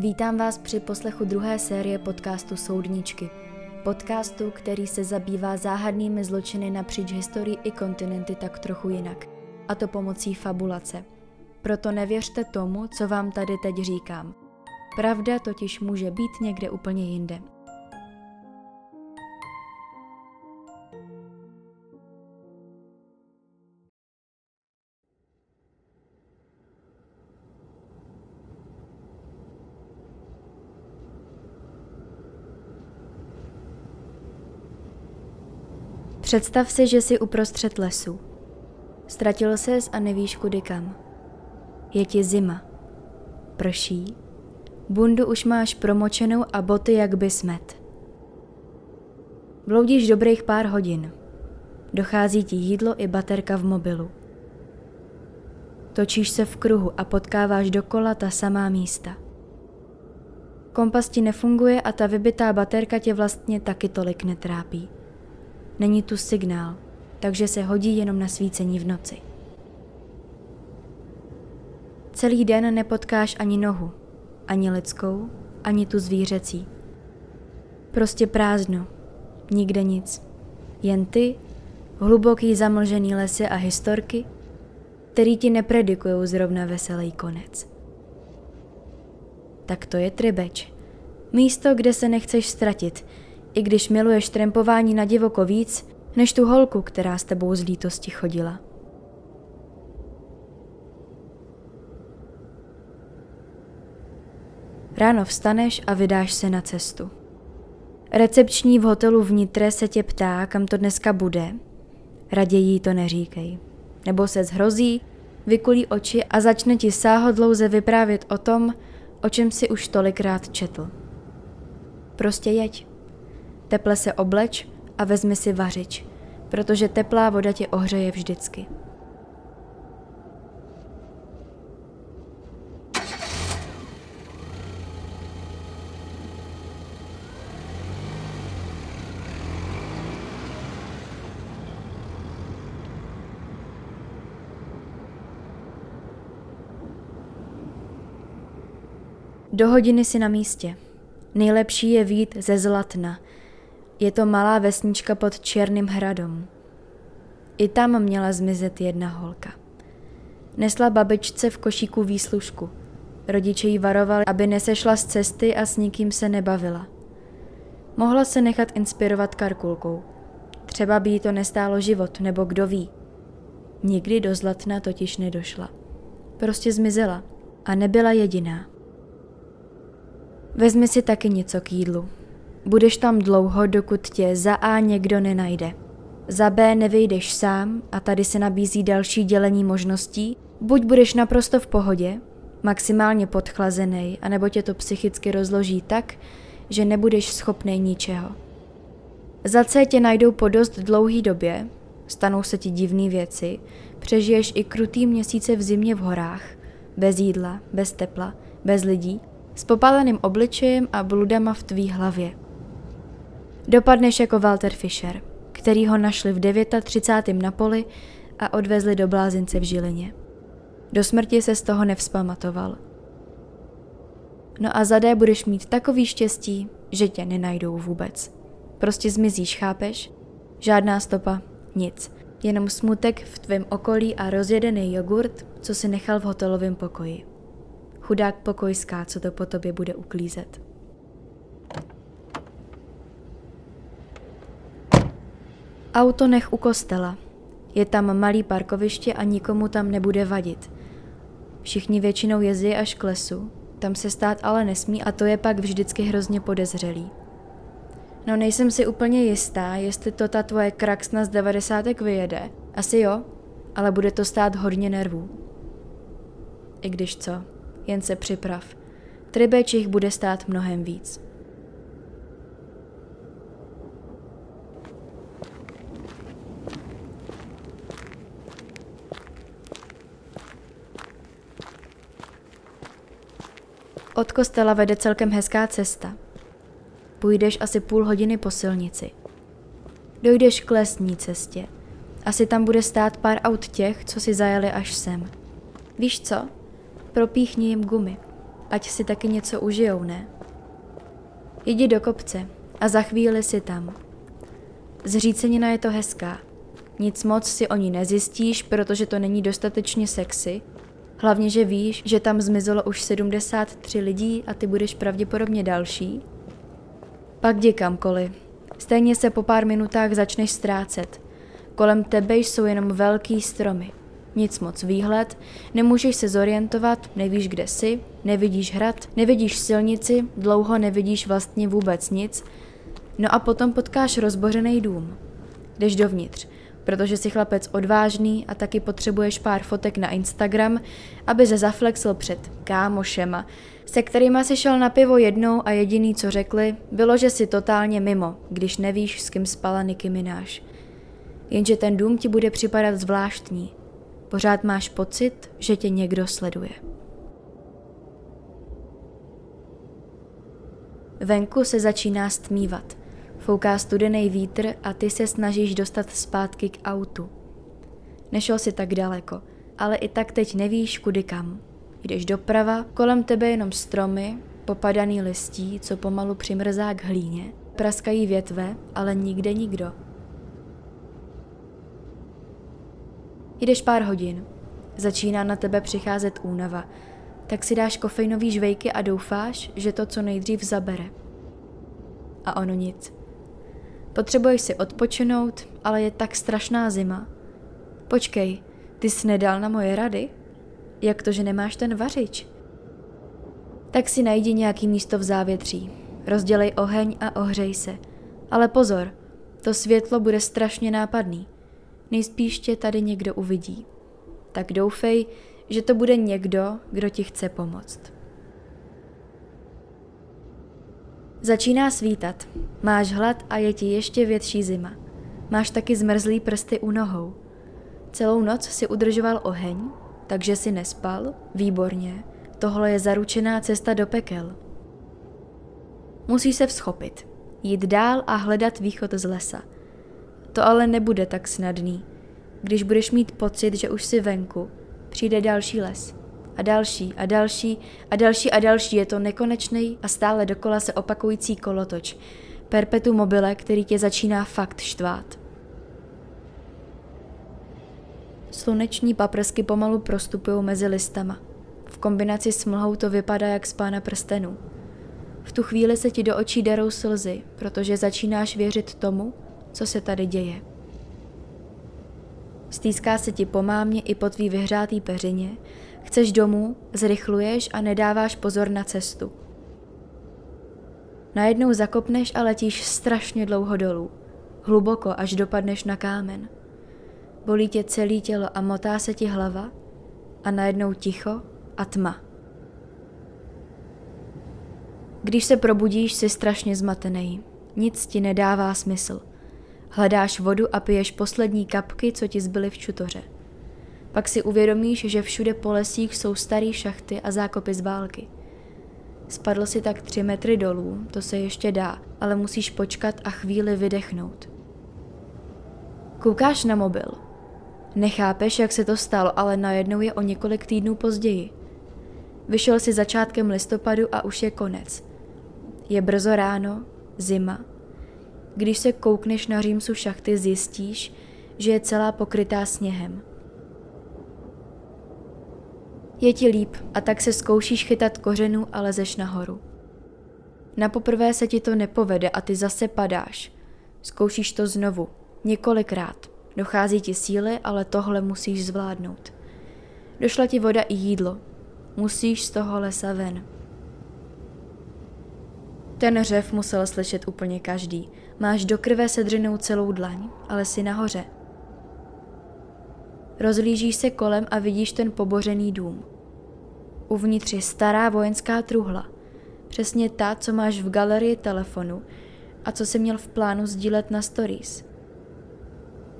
Vítám vás při poslechu druhé série podcastu Soudničky. Podcastu, který se zabývá záhadnými zločiny napříč historií i kontinenty tak trochu jinak. A to pomocí fabulace. Proto nevěřte tomu, co vám tady teď říkám. Pravda totiž může být někde úplně jinde. Představ si, že jsi uprostřed lesu. Ztratil ses a nevíš kudy kam. Je ti zima. Prší. Bundu už máš promočenou a boty jak by smet. Bloudíš dobrých pár hodin. Dochází ti jídlo i baterka v mobilu. Točíš se v kruhu a potkáváš dokola ta samá místa. Kompas ti nefunguje a ta vybitá baterka tě vlastně taky tolik netrápí. Není tu signál, takže se hodí jenom na svícení v noci. Celý den nepotkáš ani nohu, ani lidskou, ani tu zvířecí. Prostě prázdno, nikde nic. Jen ty, hluboký zamlžený lesy a historky, který ti nepredikují zrovna veselý konec. Tak to je Tribeč. Místo, kde se nechceš ztratit, i když miluješ trempování na divoko víc, než tu holku, která s tebou z lítosti chodila. Ráno vstaneš a vydáš se na cestu. Recepční v hotelu vnitre se tě ptá, kam to dneska bude. Raději to neříkej. Nebo se zhrozí, vykulí oči a začne ti sáhodlouze vyprávět o tom, o čem si už tolikrát četl. Prostě jeď. Teple se obleč a vezmi si vařič, protože teplá voda tě ohřeje vždycky. Do hodiny si na místě. Nejlepší je vít ze Zlatna, je to malá vesnička pod Černým hradom. I tam měla zmizet jedna holka. Nesla babičce v košíku výslužku. Rodiče jí varovali, aby nesešla z cesty a s nikým se nebavila. Mohla se nechat inspirovat karkulkou. Třeba by jí to nestálo život, nebo kdo ví. Nikdy do Zlatna totiž nedošla. Prostě zmizela a nebyla jediná. Vezmi si taky něco k jídlu, Budeš tam dlouho, dokud tě za A někdo nenajde. Za B nevyjdeš sám a tady se nabízí další dělení možností. Buď budeš naprosto v pohodě, maximálně podchlazený, anebo tě to psychicky rozloží tak, že nebudeš schopný ničeho. Za C tě najdou po dost dlouhý době, stanou se ti divné věci, přežiješ i krutý měsíce v zimě v horách, bez jídla, bez tepla, bez lidí, s popáleným obličejem a bludama v tvý hlavě. Dopadneš jako Walter Fischer, který ho našli v 39. na poli a odvezli do blázince v Žilině. Do smrti se z toho nevzpamatoval. No a zadé budeš mít takový štěstí, že tě nenajdou vůbec. Prostě zmizíš, chápeš? Žádná stopa, nic. Jenom smutek v tvém okolí a rozjedený jogurt, co si nechal v hotelovém pokoji. Chudák pokojská, co to po tobě bude uklízet. Auto nech u kostela. Je tam malý parkoviště a nikomu tam nebude vadit. Všichni většinou jezdí až k lesu, tam se stát ale nesmí a to je pak vždycky hrozně podezřelý. No nejsem si úplně jistá, jestli to ta tvoje kraxna z devadesátek vyjede. Asi jo, ale bude to stát hodně nervů. I když co, jen se připrav. Tribečích bude stát mnohem víc. Od kostela vede celkem hezká cesta. Půjdeš asi půl hodiny po silnici. Dojdeš k lesní cestě. Asi tam bude stát pár aut těch, co si zajeli až sem. Víš co? Propíchni jim gumy. ať si taky něco užijou, ne? Jdi do kopce a za chvíli si tam. Zřícenina je to hezká. Nic moc si o ní nezjistíš, protože to není dostatečně sexy. Hlavně, že víš, že tam zmizelo už 73 lidí a ty budeš pravděpodobně další. Pak jdi kamkoliv. Stejně se po pár minutách začneš ztrácet. Kolem tebe jsou jenom velký stromy. Nic moc výhled, nemůžeš se zorientovat, nevíš, kde jsi, nevidíš hrad, nevidíš silnici, dlouho nevidíš vlastně vůbec nic. No a potom potkáš rozbořený dům. Jdeš dovnitř, protože jsi chlapec odvážný a taky potřebuješ pár fotek na Instagram, aby se zaflexil před kámošema, se kterýma si šel na pivo jednou a jediný, co řekli, bylo, že si totálně mimo, když nevíš, s kým spala Niky Mináš. Jenže ten dům ti bude připadat zvláštní. Pořád máš pocit, že tě někdo sleduje. Venku se začíná stmívat. Fouká studený vítr a ty se snažíš dostat zpátky k autu. Nešel si tak daleko, ale i tak teď nevíš, kudy kam. Jdeš doprava, kolem tebe jenom stromy, popadaný listí, co pomalu přimrzá k hlíně, praskají větve, ale nikde nikdo. Jdeš pár hodin, začíná na tebe přicházet únava, tak si dáš kofeinový žvejky a doufáš, že to co nejdřív zabere. A ono nic. Potřebuješ si odpočinout, ale je tak strašná zima. Počkej, ty jsi nedal na moje rady? Jak to, že nemáš ten vařič? Tak si najdi nějaký místo v závětří. Rozdělej oheň a ohřej se. Ale pozor, to světlo bude strašně nápadný. Nejspíš tě tady někdo uvidí. Tak doufej, že to bude někdo, kdo ti chce pomoct. Začíná svítat. Máš hlad a je ti ještě větší zima. Máš taky zmrzlý prsty u nohou. Celou noc si udržoval oheň, takže si nespal? Výborně. Tohle je zaručená cesta do pekel. Musíš se vzchopit, jít dál a hledat východ z lesa. To ale nebude tak snadný. Když budeš mít pocit, že už jsi venku, přijde další les. A další, a další, a další, a další. Je to nekonečný a stále dokola se opakující kolotoč. Perpetu mobile, který tě začíná fakt štvát. Sluneční paprsky pomalu prostupují mezi listama. V kombinaci s mlhou to vypadá jak z pána prstenů. V tu chvíli se ti do očí derou slzy, protože začínáš věřit tomu, co se tady děje. Stýská se ti po mámě i po tvý vyhřátý peřině, chceš domů, zrychluješ a nedáváš pozor na cestu. Najednou zakopneš a letíš strašně dlouho dolů, hluboko, až dopadneš na kámen. Bolí tě celé tělo a motá se ti hlava a najednou ticho a tma. Když se probudíš, jsi strašně zmatený. Nic ti nedává smysl. Hledáš vodu a piješ poslední kapky, co ti zbyly v čutoře. Pak si uvědomíš, že všude po lesích jsou staré šachty a zákopy z války. Spadl si tak tři metry dolů, to se ještě dá, ale musíš počkat a chvíli vydechnout. Koukáš na mobil. Nechápeš, jak se to stalo, ale najednou je o několik týdnů později. Vyšel si začátkem listopadu a už je konec. Je brzo ráno, zima. Když se koukneš na římsu šachty, zjistíš, že je celá pokrytá sněhem. Je ti líp a tak se zkoušíš chytat kořenů a lezeš nahoru. Na poprvé se ti to nepovede a ty zase padáš. Zkoušíš to znovu, několikrát. Dochází ti síly, ale tohle musíš zvládnout. Došla ti voda i jídlo. Musíš z toho lesa ven. Ten řev musel slyšet úplně každý. Máš do krve sedřenou celou dlaň, ale jsi nahoře. Rozlížíš se kolem a vidíš ten pobořený dům. Uvnitř je stará vojenská truhla. Přesně ta, co máš v galerii telefonu a co jsi měl v plánu sdílet na stories.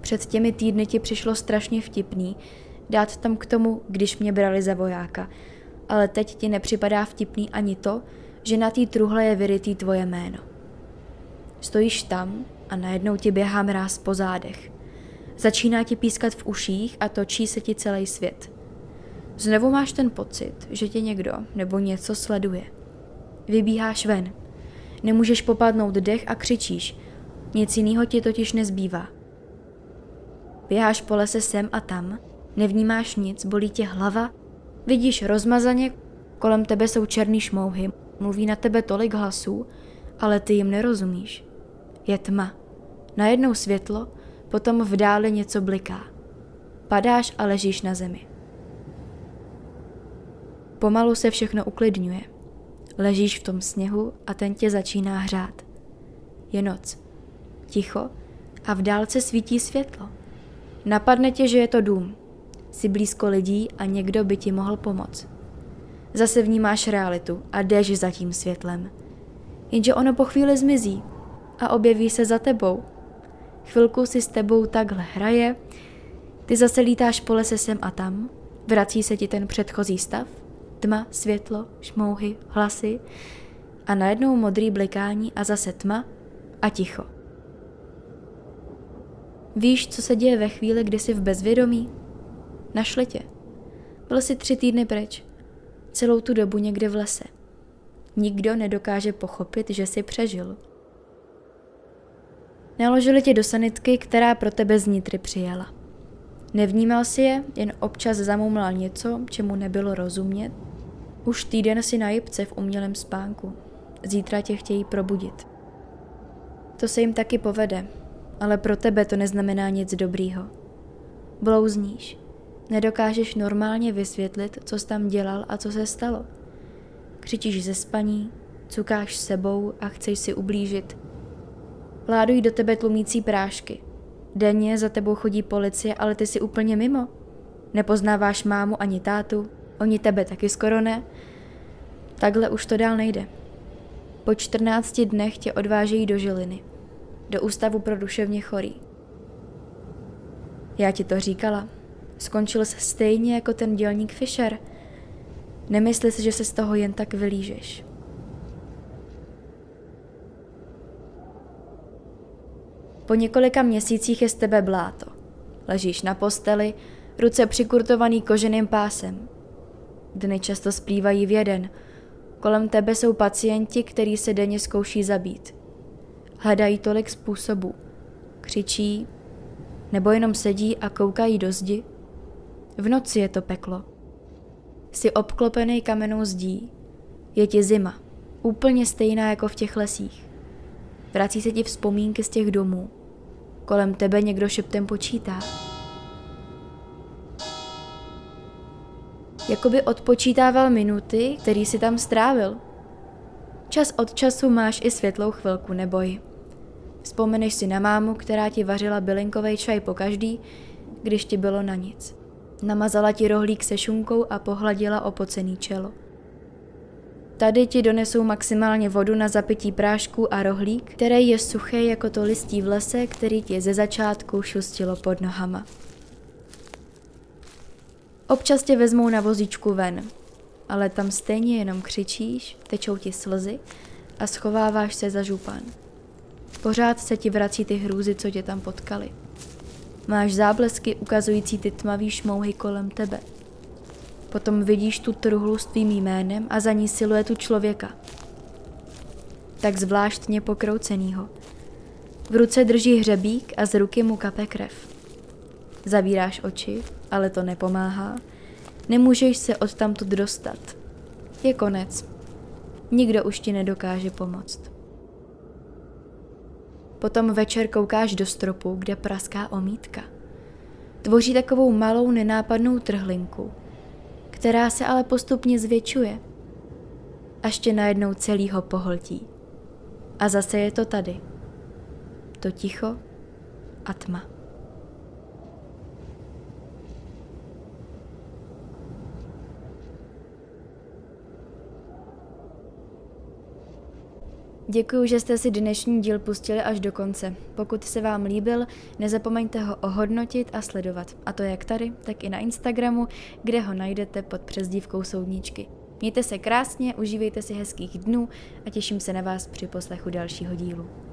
Před těmi týdny ti přišlo strašně vtipný dát tam k tomu, když mě brali za vojáka, ale teď ti nepřipadá vtipný ani to, že na té truhle je vyrytý tvoje jméno. Stojíš tam a najednou ti běhá mráz po zádech. Začíná ti pískat v uších a točí se ti celý svět. Znovu máš ten pocit, že tě někdo nebo něco sleduje. Vybíháš ven. Nemůžeš popadnout dech a křičíš. Nic jiného ti totiž nezbývá. Běháš po lese sem a tam, nevnímáš nic, bolí tě hlava, vidíš rozmazaně, kolem tebe jsou černý šmouhy, mluví na tebe tolik hlasů, ale ty jim nerozumíš. Je tma. Najednou světlo, potom v dále něco bliká. Padáš a ležíš na zemi. Pomalu se všechno uklidňuje. Ležíš v tom sněhu a ten tě začíná hřát. Je noc. Ticho a v dálce svítí světlo. Napadne tě, že je to dům. Jsi blízko lidí a někdo by ti mohl pomoct. Zase vnímáš realitu a jdeš za tím světlem. Jenže ono po chvíli zmizí a objeví se za tebou. Chvilku si s tebou takhle hraje, ty zase lítáš po lese sem a tam, vrací se ti ten předchozí stav, tma, světlo, šmouhy, hlasy a najednou modrý blikání a zase tma a ticho. Víš, co se děje ve chvíli, kdy jsi v bezvědomí? Našli tě. Byl jsi tři týdny pryč. Celou tu dobu někde v lese. Nikdo nedokáže pochopit, že jsi přežil. Naložili tě do sanitky, která pro tebe z nitry přijela. Nevnímal si je, jen občas zamumlal něco, čemu nebylo rozumět. Už týden si na jibce v umělém spánku. Zítra tě chtějí probudit. To se jim taky povede, ale pro tebe to neznamená nic dobrýho. Blouzníš. Nedokážeš normálně vysvětlit, co jsi tam dělal a co se stalo. Křičíš ze spaní, cukáš sebou a chceš si ublížit. Ládují do tebe tlumící prášky. Denně za tebou chodí policie, ale ty jsi úplně mimo. Nepoznáváš mámu ani tátu, oni tebe taky skoro ne. Takhle už to dál nejde. Po 14 dnech tě odvážejí do Žiliny do ústavu pro duševně chorý. Já ti to říkala. Skončil se stejně jako ten dělník Fischer. Nemysli si, že se z toho jen tak vylížeš. Po několika měsících je z tebe bláto. Ležíš na posteli, ruce přikurtovaný koženým pásem. Dny často splývají v jeden. Kolem tebe jsou pacienti, který se denně zkouší zabít. Hledají tolik způsobů. Křičí, nebo jenom sedí a koukají do zdi. V noci je to peklo. Jsi obklopený kamenou zdí. Je ti zima, úplně stejná jako v těch lesích. Vrací se ti vzpomínky z těch domů. Kolem tebe někdo šeptem počítá. Jakoby odpočítával minuty, který si tam strávil. Čas od času máš i světlou chvilku, neboj. Vzpomeneš si na mámu, která ti vařila bylinkový čaj po každý, když ti bylo na nic. Namazala ti rohlík se šunkou a pohladila opocený čelo. Tady ti donesou maximálně vodu na zapití prášku a rohlík, který je suchý jako to listí v lese, který ti ze začátku šustilo pod nohama. Občas tě vezmou na vozíčku ven, ale tam stejně jenom křičíš, tečou ti slzy a schováváš se za župan. Pořád se ti vrací ty hrůzy, co tě tam potkali. Máš záblesky ukazující ty tmavý šmouhy kolem tebe. Potom vidíš tu truhlu s tvým jménem a za ní siluetu člověka. Tak zvláštně pokroucenýho. V ruce drží hřebík a z ruky mu kape krev. Zavíráš oči, ale to nepomáhá. Nemůžeš se odtamtud dostat. Je konec. Nikdo už ti nedokáže pomoct. Potom večer koukáš do stropu, kde praská omítka. Tvoří takovou malou nenápadnou trhlinku, která se ale postupně zvětšuje. Až tě najednou celýho pohltí. A zase je to tady. To ticho a tma. Děkuji, že jste si dnešní díl pustili až do konce. Pokud se vám líbil, nezapomeňte ho ohodnotit a sledovat. A to jak tady, tak i na Instagramu, kde ho najdete pod přezdívkou Soudničky. Mějte se krásně, užívejte si hezkých dnů a těším se na vás při poslechu dalšího dílu.